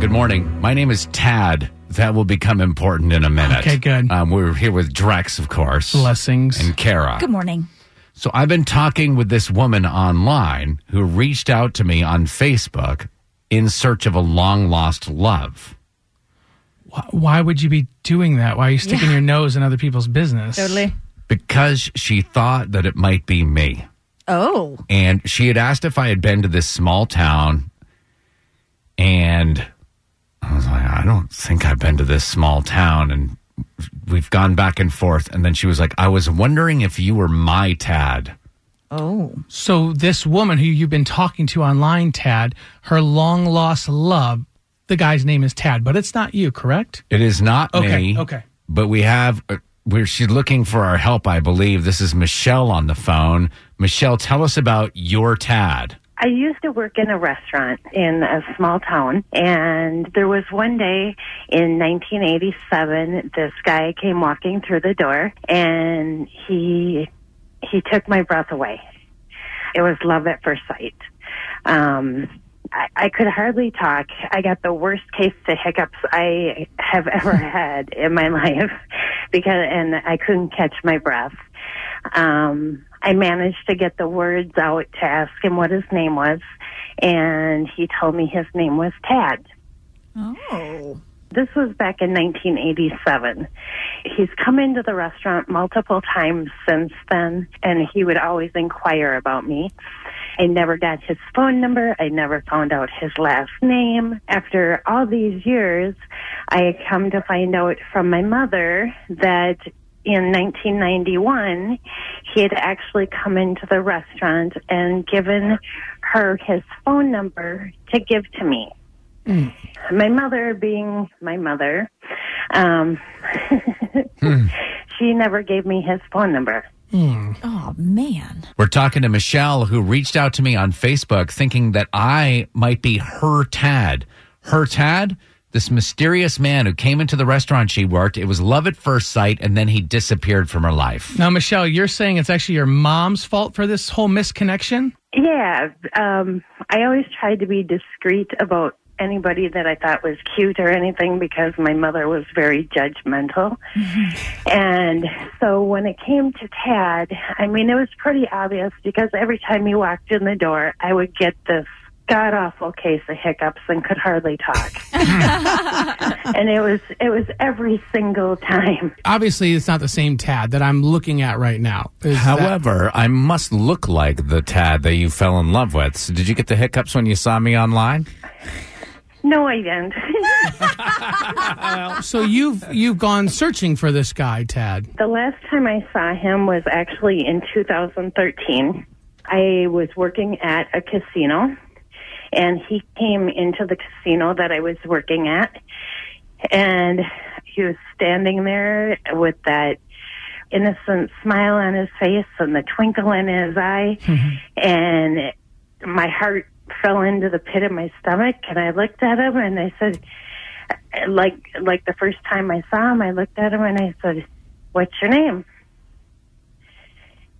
Good morning. My name is Tad. That will become important in a minute. Okay, good. Um, we're here with Drex, of course. Blessings. And Kara. Good morning. So I've been talking with this woman online who reached out to me on Facebook in search of a long lost love. Why, why would you be doing that? Why are you sticking your nose in other people's business? Totally. Because she thought that it might be me. Oh. And she had asked if I had been to this small town. And I was like, I don't think I've been to this small town. And we've gone back and forth. And then she was like, I was wondering if you were my Tad. Oh. So this woman who you've been talking to online, Tad, her long lost love, the guy's name is Tad, but it's not you, correct? It is not Okay, me. okay. But we have, uh, we're, she's looking for our help, I believe. This is Michelle on the phone. Michelle, tell us about your Tad. I used to work in a restaurant in a small town, and there was one day in 1987, this guy came walking through the door, and he he took my breath away. It was love at first sight. Um, I, I could hardly talk. I got the worst case of hiccups I have ever had in my life because, and I couldn't catch my breath. Um, I managed to get the words out to ask him what his name was, and he told me his name was Tad. Oh. This was back in 1987. He's come into the restaurant multiple times since then, and he would always inquire about me. I never got his phone number. I never found out his last name. After all these years, I come to find out from my mother that in 1991, he had actually come into the restaurant and given her his phone number to give to me. Hmm. My mother, being my mother, um, hmm. she never gave me his phone number. Hmm. Oh, man. We're talking to Michelle, who reached out to me on Facebook thinking that I might be her Tad. Her Tad? This mysterious man who came into the restaurant she worked. It was love at first sight, and then he disappeared from her life. Now, Michelle, you're saying it's actually your mom's fault for this whole misconnection? Yeah, um, I always tried to be discreet about anybody that I thought was cute or anything because my mother was very judgmental. And so when it came to Tad, I mean, it was pretty obvious because every time he walked in the door, I would get this god awful case of hiccups and could hardly talk. and it was it was every single time. Obviously, it's not the same Tad that I'm looking at right now. Is that- However, I must look like the Tad that you fell in love with. So did you get the hiccups when you saw me online? No, I didn't. so you've you've gone searching for this guy, Tad. The last time I saw him was actually in 2013. I was working at a casino, and he came into the casino that I was working at, and he was standing there with that innocent smile on his face and the twinkle in his eye, mm-hmm. and my heart fell into the pit of my stomach, and I looked at him and I said, like like the first time I saw him, I looked at him and I said, "What's your name?"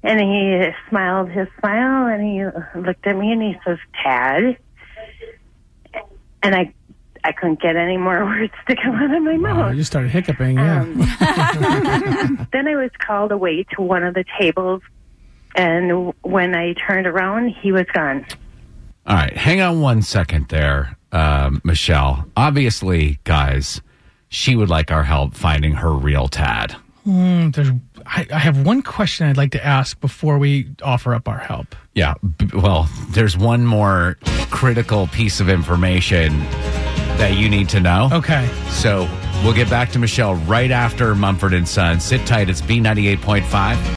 And he smiled his smile and he looked at me and he says, "Tad." And I I couldn't get any more words to come out of my Oh, mouth. you started hiccuping, yeah. Um, then I was called away to one of the tables, and when I turned around, he was gone. All right, hang on one second there, um, Michelle. Obviously, guys, she would like our help finding her real Tad. Mm, there's, I, I have one question I'd like to ask before we offer up our help. Yeah, b- well, there's one more critical piece of information that you need to know. Okay. So we'll get back to Michelle right after Mumford and Son. Sit tight. It's B98.5.